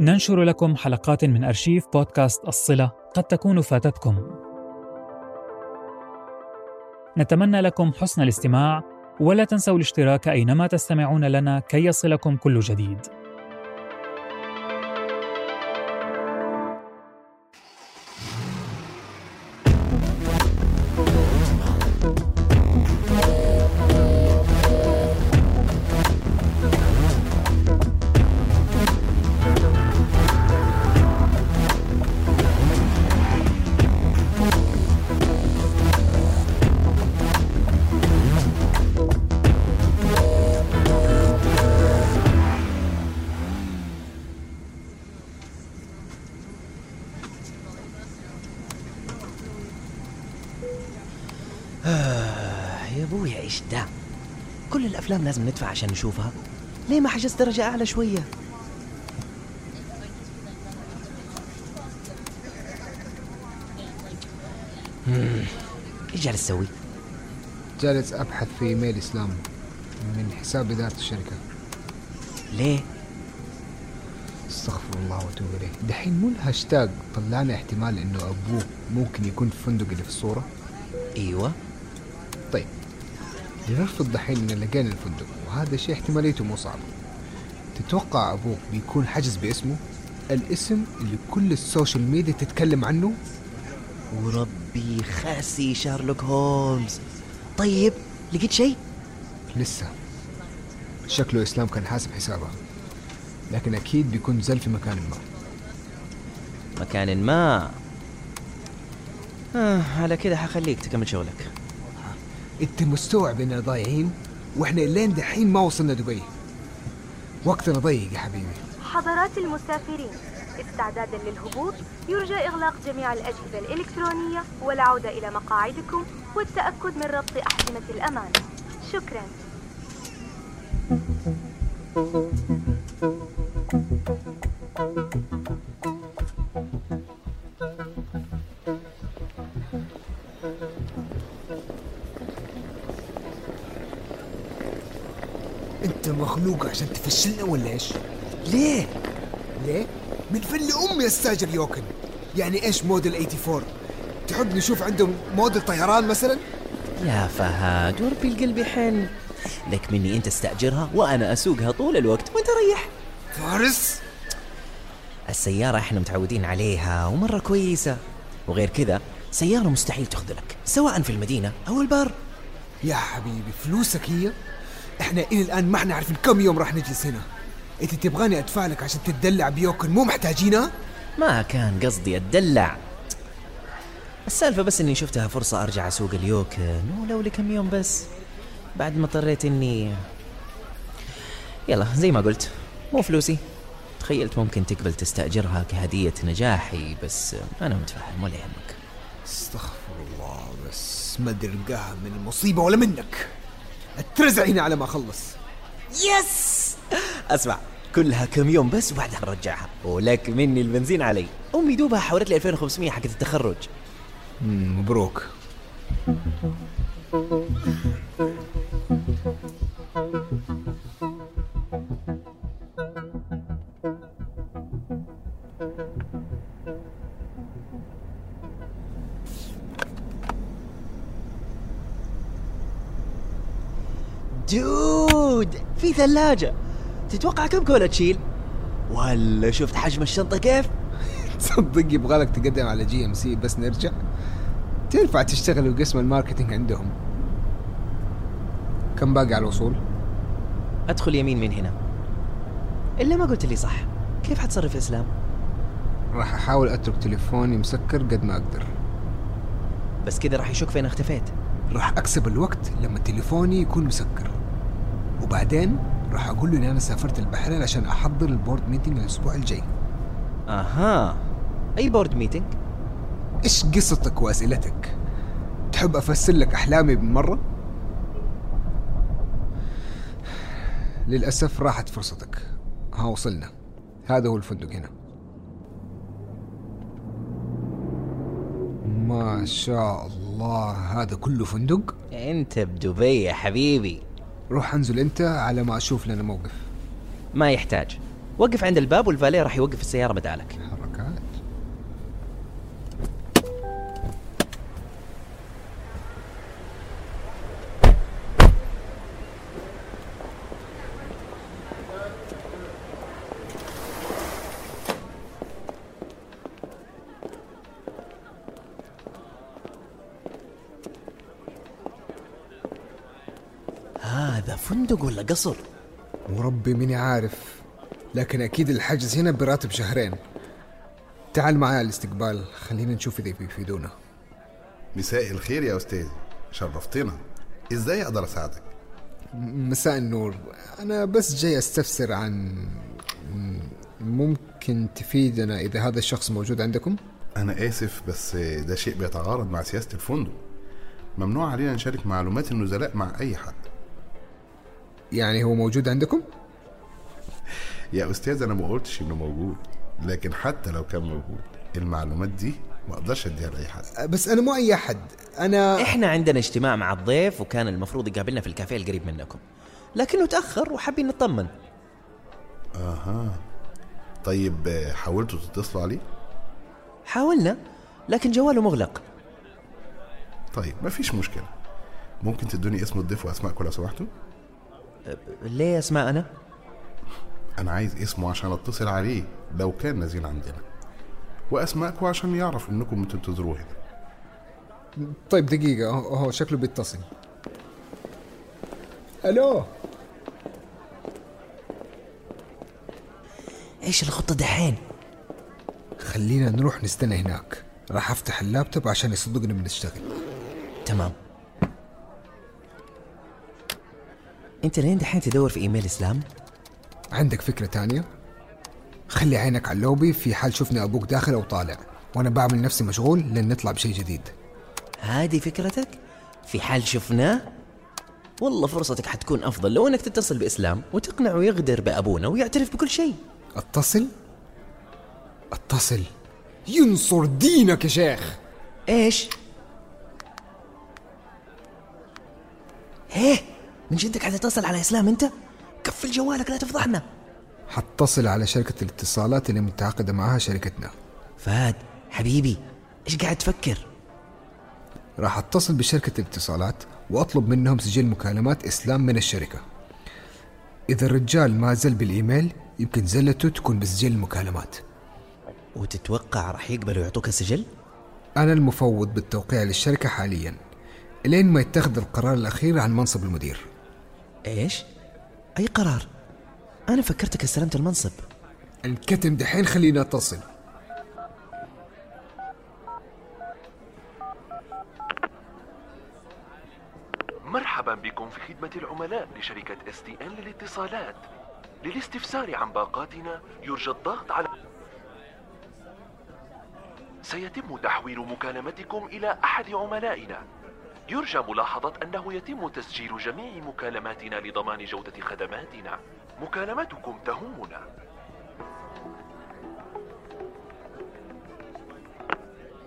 ننشر لكم حلقات من أرشيف بودكاست الصلة قد تكون فاتتكم. نتمنى لكم حسن الاستماع ولا تنسوا الاشتراك أينما تستمعون لنا كي يصلكم كل جديد. إيش ده كل الأفلام لازم ندفع عشان نشوفها. ليه ما حجزت درجة أعلى شوية؟ مم، إيش جالس تسوي؟ جالس أبحث في إيميل إسلام من حساب إدارة الشركة. ليه؟ استغفر الله وأتوب إليه. دحين مو الهاشتاج طلعنا احتمال إنه أبوه ممكن يكون في الفندق اللي في الصورة؟ إيوه. طيب. لنفرض دحين إن لقينا الفندق وهذا شيء احتماليته مو صعب. تتوقع أبوك بيكون حجز باسمه؟ الاسم اللي كل ال social media تتكلم عنه؟ وربي خاسي شارلوك هولمز. طيب لقيت شيء؟ لسه. شكله إسلام كان حاسب حسابها لكن أكيد بيكون زل في مكان ما. مكان ما؟ آه على كده حخليك تكمل شغلك. انت مستوعب اننا ضايعين وإحنا لين دحين ما وصلنا دبي. وقتنا ضيق يا حبيبي. حضرات المسافرين استعدادا للهبوط يرجى إغلاق جميع الأجهزة الإلكترونية والعودة إلى مقاعدكم والتأكد من ربط أحزمة الأمان. شكرا. انت مخلوق عشان تفشلنا ولا إيش؟ ليه؟ ليه؟ من فل امي استاجر يوكن. يعني إيش موديل 84 تحب نشوف عندهم موديل طيران مثلا؟ يا فهد وربي القلب يحن لك مني أنت استأجرها وأنا أسوقها طول الوقت. وأنت ريح. فارس؟ السيارة إحنا متعودين عليها ومرة كويسة. وغير كذا سيارة مستحيل تخذلك سواء في المدينة أو البر. يا حبيبي فلوسك هي؟ إحنا إلى الآن ما إحنا عارفين كم يوم راح نجلس هنا. أنت تبغاني ادفع لك عشان تتدلع بيوكن مو محتاجينها؟ ما كان قصدي أتدلع. السالفة بس إني شفتها فرصة أرجع أسوق اليوكن ولو لكم يوم بس. بعد ما اضطريت إني يلا زي ما قلت مو فلوسي. تخيلت ممكن تقبل تستأجرها كهدية نجاحي بس أنا متفهم ولا يهمك. استغفر الله بس ما من المصيبة ولا منك. اترزع هنا على ما أخلص. يس. أسمع كلها كم يوم بس وبعدها نرجعها. ولك مني البنزين علي. أمي دوبها حورت لي 2500 حقت التخرج. مبروك. ثلاجة تتوقع كم كولا تشيل؟ ولا شفت حجم الشنطة كيف؟ تصدق يبغالك تقدم على جي ام سي بس نرجع. تنفع تشتغل بقسم ال marketing عندهم. كم باقي على الوصول؟ أدخل يمين من هنا. إلا ما قلت لي صح. كيف حتصرف اسلام راح أحاول أترك تليفوني مسكر قد ما أقدر. بس كذا راح يشك فين اختفيت. راح أكسب الوقت لما تليفوني يكون مسكر. وبعدين راح أقول له اني أنا سافرت البحرين عشان أحضر ال board meeting الأسبوع الجاي. أها. أي board meeting إيش قصتك وأسئلتك؟ تحب أفسر لك أحلامي بالمرة للأسف راحت فرصتك. ها وصلنا. هذا هو الفندق هنا. ما شاء الله هذا كله فندق؟ أنت بدبي يا حبيبي. روح انزل انت على ما أشوف لنا موقف. ما يحتاج. وقف عند الباب والفاليه راح يوقف السيارة بدالك حركات هذا فندق ولا قصر؟ وربي ماني عارف لكن أكيد الحجز هنا براتب شهرين. تعال معي على الاستقبال خلينا نشوف إذا بيفيدونا مساء الخير يا أستاذ شرفتنا. إزاي أقدر أساعدك؟ مساء النور. أنا بس جاي أستفسر عن ممكن تفيدنا إذا هذا الشخص موجود عندكم؟ أنا آسف بس ده شيء بيتعارض مع سياسة الفندق. ممنوع علينا نشارك معلومات النزلاء مع أي حد. يعني هو موجود عندكم؟ يا أستاذ أنا ما قلتش إنه موجود لكن حتى لو كان موجود المعلومات دي ما أقدرش أديها لأي حد. بس أنا مو أي احد أنا إحنا عندنا اجتماع مع الضيف وكان المفروض يقابلنا في الكافيه القريب منكم لكنه تأخر وحابين نطمن. أها. طيب حاولتوا تتصلوا عليه؟ حاولنا لكن جواله مغلق. طيب مفيش مشكلة. ممكن تدوني اسم الضيف واسمائكم لو سمحتوا؟ ليه اسماء أنا؟ أنا عايز اسمه عشان أتصل عليه لو كان نزيل عندنا. واسمائكم عشان يعرف إنكم بتنتظروه هنا. طيب دقيقة هو شكله بيتصل. ألو؟ إيش الخطة دحين؟ خلينا نروح نستنى هناك. راح أفتح اللابتوب عشان يصدقنا بنشتغل. تمام. أنت لين دحين تدور في إيميل إسلام؟ عندك فكرة تانية؟ خلي عينك على اللوبي في حال شفنا أبوك داخل أو طالع وأنا بعمل نفسي مشغول لين نطلع بشيء جديد. هذه فكرتك؟ في حال شفناه؟ والله فرصتك حتكون أفضل لو أنك تتصل بإسلام وتقنعه يغدر بأبونا ويعترف بكل شيء. أتصل؟ أتصل. ينصر دينك يا شيخ! إيش؟ هيه! من جدك حتتصل على إسلام أنت؟ قفل جوالك لا تفضحنا حتصل على شركة الاتصالات اللي متعاقدة معها شركتنا. فهد حبيبي إيش قاعد تفكر؟ راح أتصل بشركة الاتصالات وأطلب منهم سجل مكالمات إسلام من الشركة. إذا الرجال ما زل بالإيميل يمكن زلته تكون بسجل المكالمات وتتوقع راح يقبلوا يعطوك السجل؟ أنا المفوض بالتوقيع للشركة حاليا لين ما يتخذ القرار الأخير عن منصب المدير. إيش؟ أي قرار؟ أنا فكرتك استلمت المنصب. الكتم دحين خلينا اتصل. مرحبا بكم في خدمة العملاء لشركة اس تي ان للاتصالات. للاستفسار عن باقاتنا يرجى الضغط على سيتم تحويل مكالمتكم إلى أحد عملائنا. يرجى ملاحظة أنه يتم تسجيل جميع مكالماتنا لضمان جودة خدماتنا. مكالمتكم تهمنا.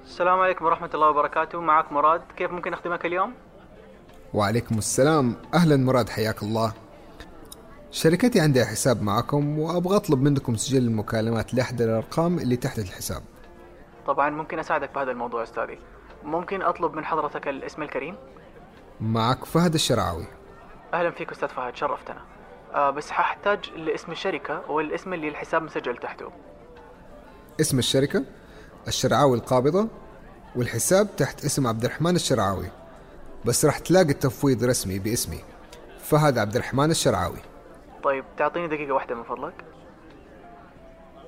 السلام عليكم ورحمة الله وبركاته. معك مراد. كيف ممكن أخدمك اليوم؟ وعليكم السلام. أهلا مراد حياك الله. شركتي عندها حساب معكم وأبغى أطلب منكم سجل المكالمات لاحدى الأرقام اللي تحت الحساب. طبعا ممكن أساعدك بهذا الموضوع أستاذي. ممكن أطلب من حضرتك الاسم الكريم؟ معك فهد الشرعاوي أهلا فيك أستاذ فهد شرفتنا. آه بس ححتاج لاسم الشركة والاسم اللي الحساب مسجل تحته. اسم الشركة؟ الشرعاوي القابضة والحساب تحت اسم عبد الرحمن الشرعاوي بس راح تلاقي التفويض رسمي باسمي فهد عبد الرحمن الشرعاوي طيب تعطيني دقيقة واحدة من فضلك.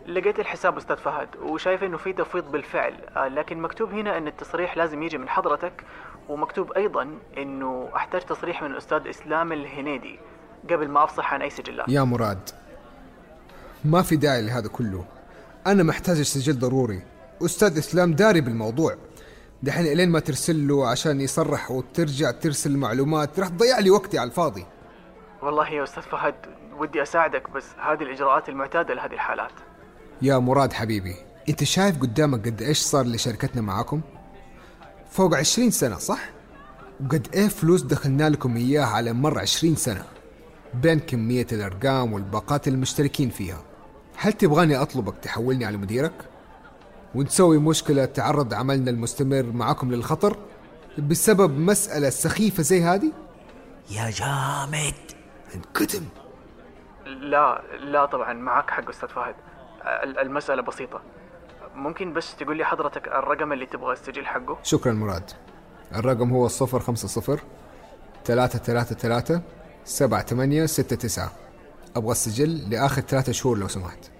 لقيت الحساب أستاذ فهد وشايف إنه في تفويض بالفعل آه لكن مكتوب هنا إن التصريح لازم يجي من حضرتك ومكتوب أيضا إنه أحتاج تصريح من الأستاذ إسلام الهنيدي قبل ما أفصح عن أي سجلات. يا مراد ما في داعي لهذا كله. أنا محتاج السجل ضروري. أستاذ إسلام داري بالموضوع. دحين إلين ما ترسل له عشان يصرح وترجع ترسل المعلومات راح تضيع لي وقتي على الفاضي. والله يا أستاذ فهد ودي أساعدك بس هذه الإجراءات المعتادة لهذه الحالات. يا مراد حبيبي انت شايف قدامك قد إيش صار لشركتنا معاكم فوق عشرين سنة صح؟ وقد إيه فلوس دخلنا لكم إياها على مر عشرين سنة بين كمية الأرقام والباقات المشتركين فيها هل تبغاني أطلبك تحولني على مديرك؟ ونسوي مشكلة تعرض عملنا المستمر معكم للخطر بسبب مسألة سخيفة زي هذه؟ يا جامد انكتم لا لا طبعا معك حق أستاذ فهد المسألة بسيطة. ممكن بس تقول لي حضرتك الرقم اللي تبغى السجل حقه؟ شكرا مراد. الرقم هو الصفر خمسة صفر ثلاثة ثلاثة ثلاثة سبعة ثمانية ستة تسعة. أبغى السجل لآخر ثلاثة شهور لو سمحت.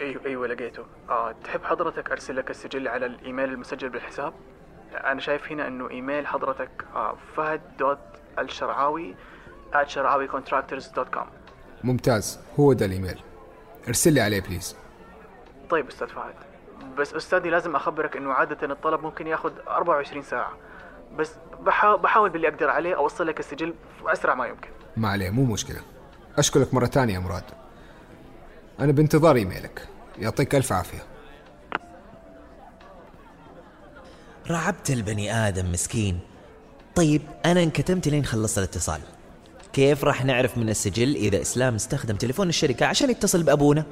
أيوه أيوه لقيته. آه تحب حضرتك أرسل لك السجل على الإيميل المسجل بالحساب؟ أنا شايف هنا إنه إيميل حضرتك آه فهد dot الشرعاوي at شرعاوي contractors.com ممتاز. هو ده الإيميل. ارسل لي عليه please طيب أستاذ فهد. بس أستاذي لازم أخبرك إنه عادة الطلب ممكن ياخذ 24 ساعة. بس بحاول بحاول باللي أقدر عليه أوصل لك السجل اسرع ما يمكن. ما عليه مو مشكلة. أشكرك مرة تانية يا مراد. أنا بانتظار إيميلك. يعطيك ألف عافية. رعبت البني آدم مسكين. طيب أنا انكتمت لين خلصت الاتصال. كيف راح نعرف من السجل إذا إسلام استخدم تليفون الشركة عشان يتصل بأبونا؟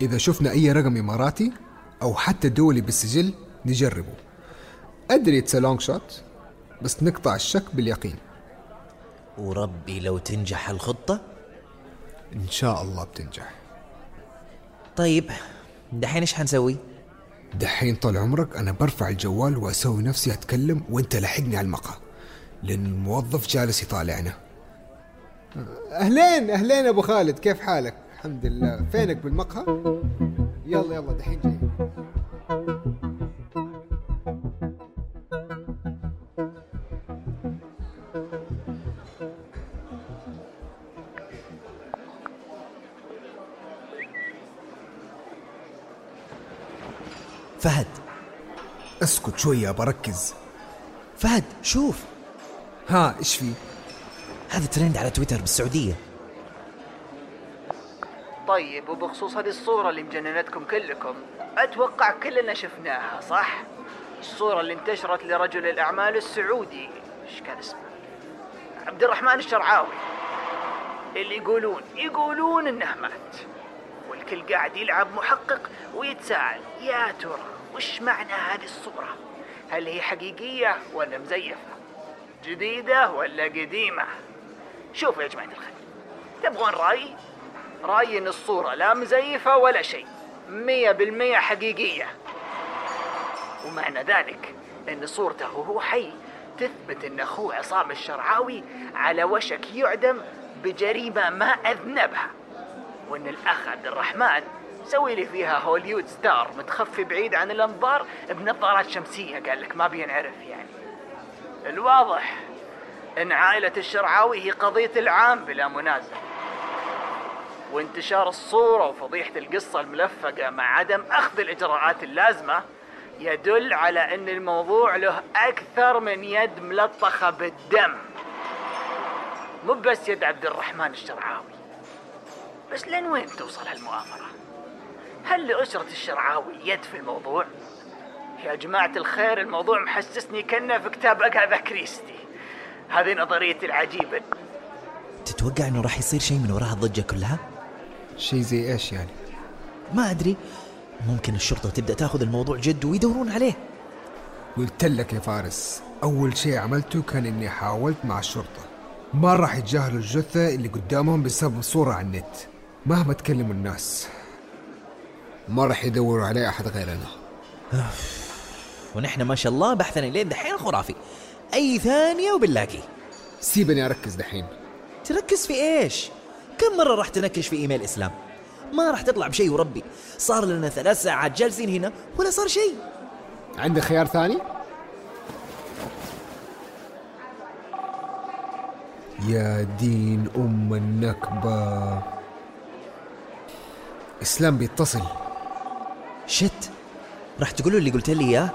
إذا شفنا أي رقم إماراتي أو حتى دولي بالسجل نجربه. أدري it's long shot بس نقطع الشك باليقين. وربي لو تنجح الخطة؟ إن شاء الله بتنجح. طيب دحين إيش حنسوي؟ دحين طال عمرك أنا برفع الجوال وأسوي نفسي أتكلم وأنت لاحقني على المقهى لأن الموظف جالس يطالعنا. أهلين أهلين أبو خالد كيف حالك؟ الحمد لله. فينك بالمقهى؟ يلا يلا دحين جاي. فهد اسكت شوية بركز. فهد شوف. ها إيش في؟ هذا ترند على تويتر بالسعودية. طيب وبخصوص هذه الصورة اللي مجننتكم كلكم أتوقع كلنا شفناها صح؟ الصورة اللي انتشرت لرجل الأعمال السعودي إيش كان اسمه؟ عبد الرحمن الشرعاوي اللي يقولون يقولون إنه مات والكل قاعد يلعب محقق ويتساءل يا ترى وش معنى هذه الصورة؟ هل هي حقيقية ولا مزيفة؟ جديدة ولا قديمة؟ شوفوا يا جماعة الخير تبغون رأي؟ رأيي إن الصورة لا مزيفة ولا شيء. مية بالمية حقيقية. ومعنى ذلك إن صورته وهو حي. تثبت إن أخوه عصام الشرعاوي على وشك يعدم بجريمة ما أذنبها. وإن الأخ عبد الرحمن سوي لي فيها هوليود ستار متخفي بعيد عن الأنظار بنظارات شمسية. قال لك ما بينعرف يعني. الواضح إن عائلة الشرعاوي هي قضية العام بلا منازع. وانتشار الصورة وفضيحة القصة الملفقة مع عدم أخذ الإجراءات اللازمة يدل على أن الموضوع له أكثر من يد ملطخة بالدم مو بس يد عبد الرحمن الشرعاوي بس لين وين توصل هالمؤامرة؟ هل لأسرة الشرعاوي يد في الموضوع؟ يا جماعة الخير الموضوع محسسني كأنه في كتاب أغاثا كريستي هذه نظريتي العجيبة تتوقع إنه راح يصير شيء من وراء الضجة كلها؟ شيء زي إيش يعني؟ ما أدري. ممكن الشرطة تبدأ تاخذ الموضوع جد ويدورون عليه. قلت لك يا فارس أول شيء عملته كان إني حاولت مع الشرطة. ما راح يتجاهلوا الجثة اللي قدامهم بسبب صورة على النت. مهما تكلموا الناس ما راح يدوروا عليه أحد غيرنا. ونحن ما شاء الله بحثنا لين دحين خرافي. أي ثانية وبنلاقيه. سيبني أركز دحين. تركز في إيش؟ كم مرة راح تنكش في إيميل إسلام؟ ما راح تطلع بشيء وربي صار لنا ثلاث ساعات جالسين هنا ولا صار شيء. عندك خيار ثاني؟ يا دين أم النكبة. إسلام بيتصل. شت. راح تقول له اللي قلت لي إياه؟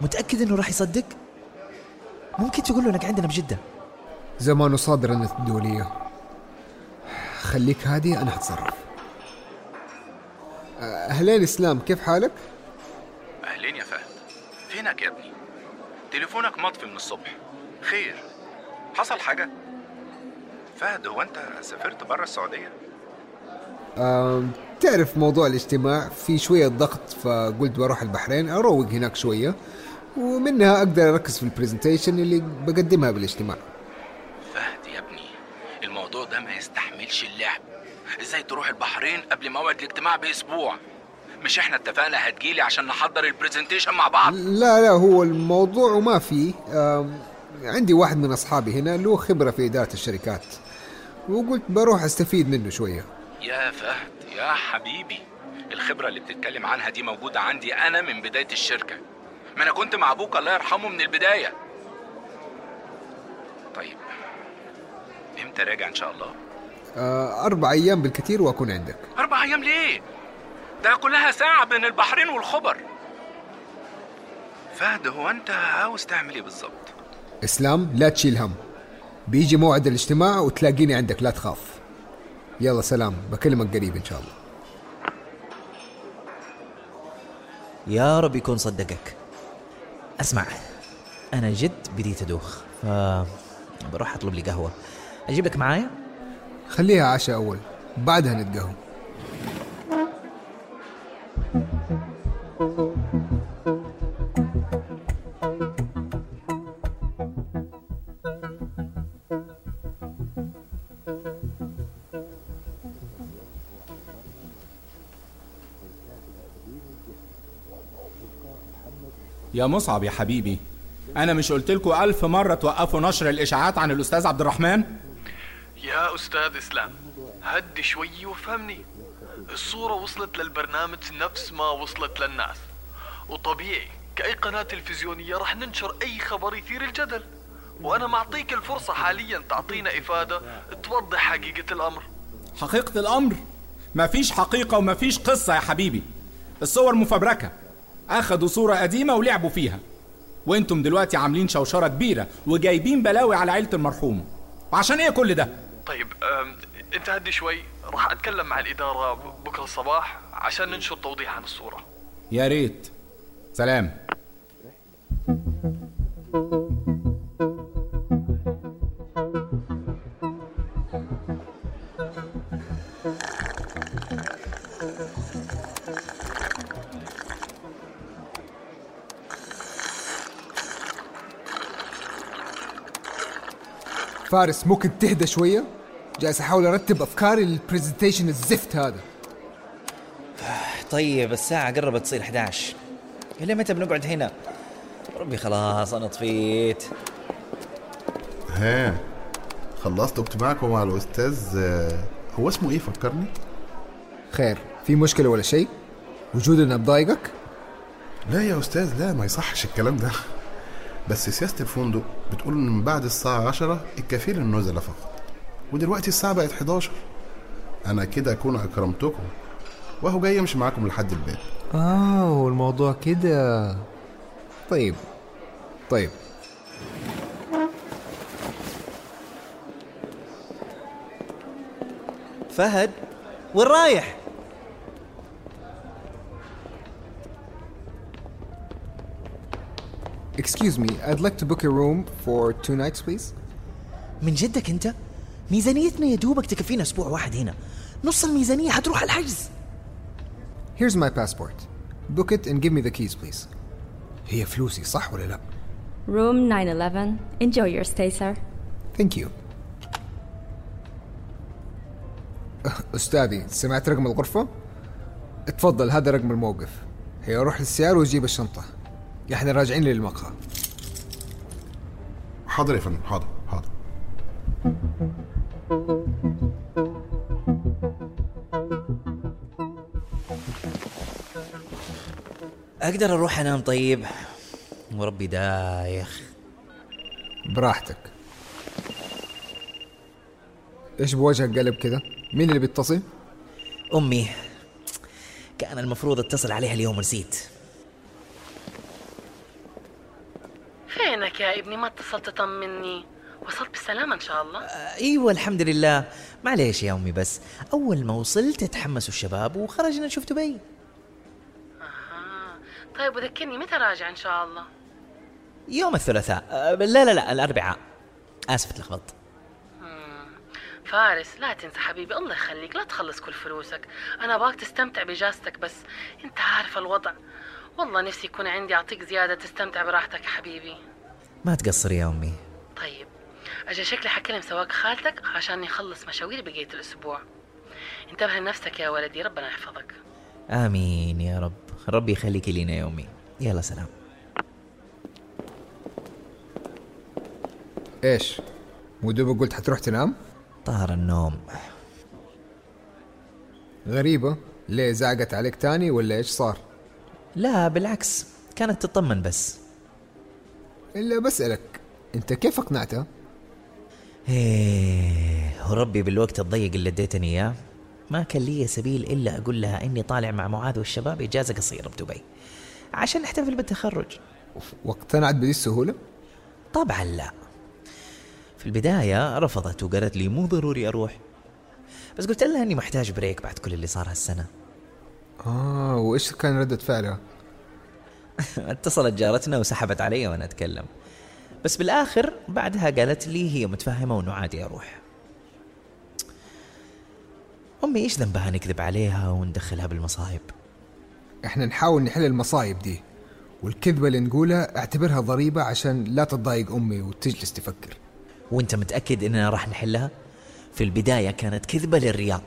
متأكد إنه راح يصدق؟ ممكن تقول له إنك عندنا بجدة؟ زمان صادر النت الدولية خليك هادي أنا حتصرف أهلين إسلام كيف حالك؟ أهلين يا فهد. فينك يا ابني؟ تليفونك مطفي من الصبح. خير. حصل حاجة؟ فهد هو أنت سافرت برا السعودية؟ آم، تعرف موضوع الاجتماع؟ في شوية ضغط فقلت بروح البحرين أروق هناك شوية ومنها أقدر أركز في البرزنتيشن اللي بقدمها بالاجتماع فهد يا ابني الموضوع ده ما يستحملش اللعب تروح البحرين قبل موعد الاجتماع بأسبوع. مش إحنا اتفقنا هتجيلي عشان نحضر البرزنتيشن مع بعض؟ لا لا هو الموضوع وما فيه عندي واحد من أصحابي هنا له خبرة في إدارة الشركات. وقلت بروح أستفيد منه شوية. يا فهد يا حبيبي. الخبرة اللي بتتكلم عنها دي موجودة عندي أنا من بداية الشركة. ما أنا كنت مع أبوك الله يرحمه من البداية. طيب إمتى راجع إن شاء الله؟ آه، أربع أيام بالكثير وأكون عندك. أربع أيام ليه؟ ده كلها ساعة بين البحرين والخبر. فهد هو أنت عاوز تعمل إيه بالظبط؟ إسلام لا تشيل هم. بيجي موعد الاجتماع وتلاقيني عندك لا تخاف. يلا سلام. بكلمك قريب إن شاء الله. يا رب يكون صدقك. أسمع أنا جد بديت أدوخ ف بروح أطلب لي قهوة. أجيب لك معايا؟ خليها عشاء أول. بعدها نتقهوى. يا مصعب يا حبيبي أنا مش قلت لكم ألف مرة توقفوا نشر الإشاعات عن الأستاذ عبد الرحمن؟ يا أستاذ إسلام هدي شوي وفهمني. الصورة وصلت للبرنامج نفس ما وصلت للناس. وطبيعي كأي قناة تلفزيونية راح ننشر أي خبر يثير الجدل. وأنا معطيك الفرصة حاليا تعطينا إفادة توضح حقيقة الأمر. حقيقة الأمر؟ مفيش حقيقة ومفيش قصة يا حبيبي. الصور مفبركة. اخدوا صورة قديمة ولعبوا فيها. وأنتم دلوقتي عاملين شوشرة كبيرة وجايبين بلاوي على عيلة المرحوم وعشان إيه كل ده؟ طيب أنت هدي شوي. راح أتكلم مع الإدارة ب- بكرة الصباح عشان ننشر توضيح عن الصورة. يا ريت. سلام. فارس ممكن تهدى شوية؟ جالس أحاول أرتب أفكاري للبرزنتيشن الزفت هذا. طيب الساعة قربت تصير 11 إلى متى بنقعد هنا؟ ربي خلاص أنا طفيت. ها خلصتوا اجتماعكم مع الأستاذ آه، هو اسمه إيه؟ فكرني. خير في مشكلة ولا شيء؟ وجودنا بضايقك؟ لا يا أستاذ لا ما يصحش الكلام ده. بس سياسة الفندق بتقول إن من بعد الساعة 10 الكفيل النزلة فقط. ودلوقتي الساعة بقت 11 أنا كده أكون أكرمتكم. وهو جاي يمشي معاكم لحد البيت آه الموضوع كده. طيب. طيب. فهد وين رايح؟ Excuse me, I'd like to book a room for two nights please. من جدك انت ميزانيتنا يا دوبك تكفينا أسبوع واحد هنا نص الميزانية حتروح على الحجز Here's my passport. Book it and give me the keys please. هي فلوسي صح ولا لا؟ Room 911. Enjoy your stay, sir. Thank you. أستاذي سمعت رقم الغرفة؟ اتفضل هذا رقم الموقف هي روح للسيارة وجيب الشنطة إحنا راجعين للمقهى. حاضر يا فندم حاضر حاضر. أقدر أروح أنام طيب؟ وربي دايخ. براحتك. إيش بوجهك قلب كذا؟ مين اللي بيتصل؟ أمي كان المفروض اتصل عليها اليوم ونسيت فينك يا ابني ما اتصلت تطمني وصلت بالسلامة إن شاء الله. أيوه الحمد لله. معليش يا أمي بس أول ما وصلت تحمسوا الشباب وخرجنا نشوف دبي. آه. طيب وذكرني متى راجع إن شاء الله؟ يوم الثلاثاء. أه، لا لا لا الأربعاء. اسف تلخبطت فارس لا تنسى حبيبي الله يخليك لا تخلص كل فلوسك. أنا باك تستمتع بإجازتك بس أنت عارف الوضع. والله نفسي يكون عندي أعطيك زيادة تستمتع براحتك حبيبي. ما تقصر يا أمي. طيب أجل شكلي حكلم سواق خالتك عشان يخلص مشاوير بقية الأسبوع. انتبه لنفسك يا ولدي ربنا يحفظك. آمين يا رب. ربي يخليك لينا يا أمي. يلا سلام. إيش؟ مو دوبك قلت حتروح تنام؟ طار النوم. غريبة. ليه زعقت عليك تاني ولا إيش صار؟ لا بالعكس كانت تطمن بس. إلا بسألك أنت كيف اقنعتها إيه وربي بالوقت الضيق اللي اديتني إياه ما كان لي سبيل إلا أقول لها إني طالع مع معاذ والشباب إجازة قصيرة بدبي عشان نحتفل بالتخرج. واقتنعت بهذه السهولة؟ طبعا لا. في البداية رفضت وقالت لي مو ضروري أروح. بس قلت لها إني محتاج بريك بعد كل اللي صار هالسنة. آه وإيش كان ردة فعلها؟ اتصلت جارتنا وسحبت علي وأنا اتكلم. بس بالاخر بعدها قالت لي هي متفهمة وانه عادي أروح. أمي إيش ذنبها نكذب عليها وندخلها بالمصايب؟ إحنا نحاول نحل المصايب دي والكذبة اللي نقولها أعتبرها ضريبة عشان لا تضايق أمي وتجلس تفكر. وأنت متأكد إننا راح نحلها؟ في البداية كانت كذبة للرياض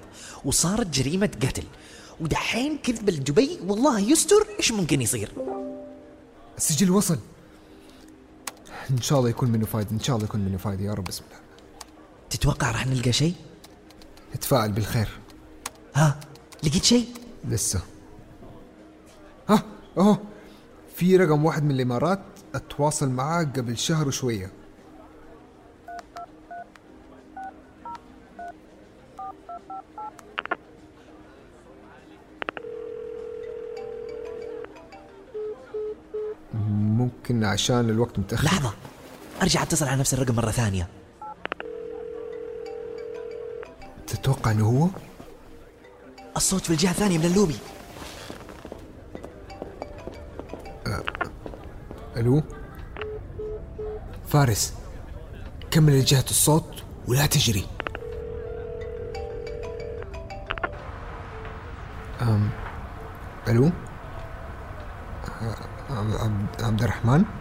وصارت جريمة قتل. ودحين كذبه لدبي والله يستر إيش ممكن يصير؟ السجل وصل. إن شاء الله يكون منه فايدة إن شاء الله يكون منه فايدة يا رب بسم الله. تتوقع راح نلقى شيء؟ اتفائل بالخير. ها لقيت شيء؟ لسه. ها أهو. في رقم واحد من الإمارات أتواصل معاه قبل شهر وشوية. ممكن عشان الوقت متأخر. لحظة. أرجع أتصل على نفس الرقم مرة ثانية. تتوقع إنه هو؟ الصوت في الجهة الثانية من اللوبي. ألو؟ فارس كمل لجهة الصوت ولا تجري. أم ألو أ- عبد, عبد الرحمن.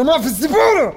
أنا ما في الزبالة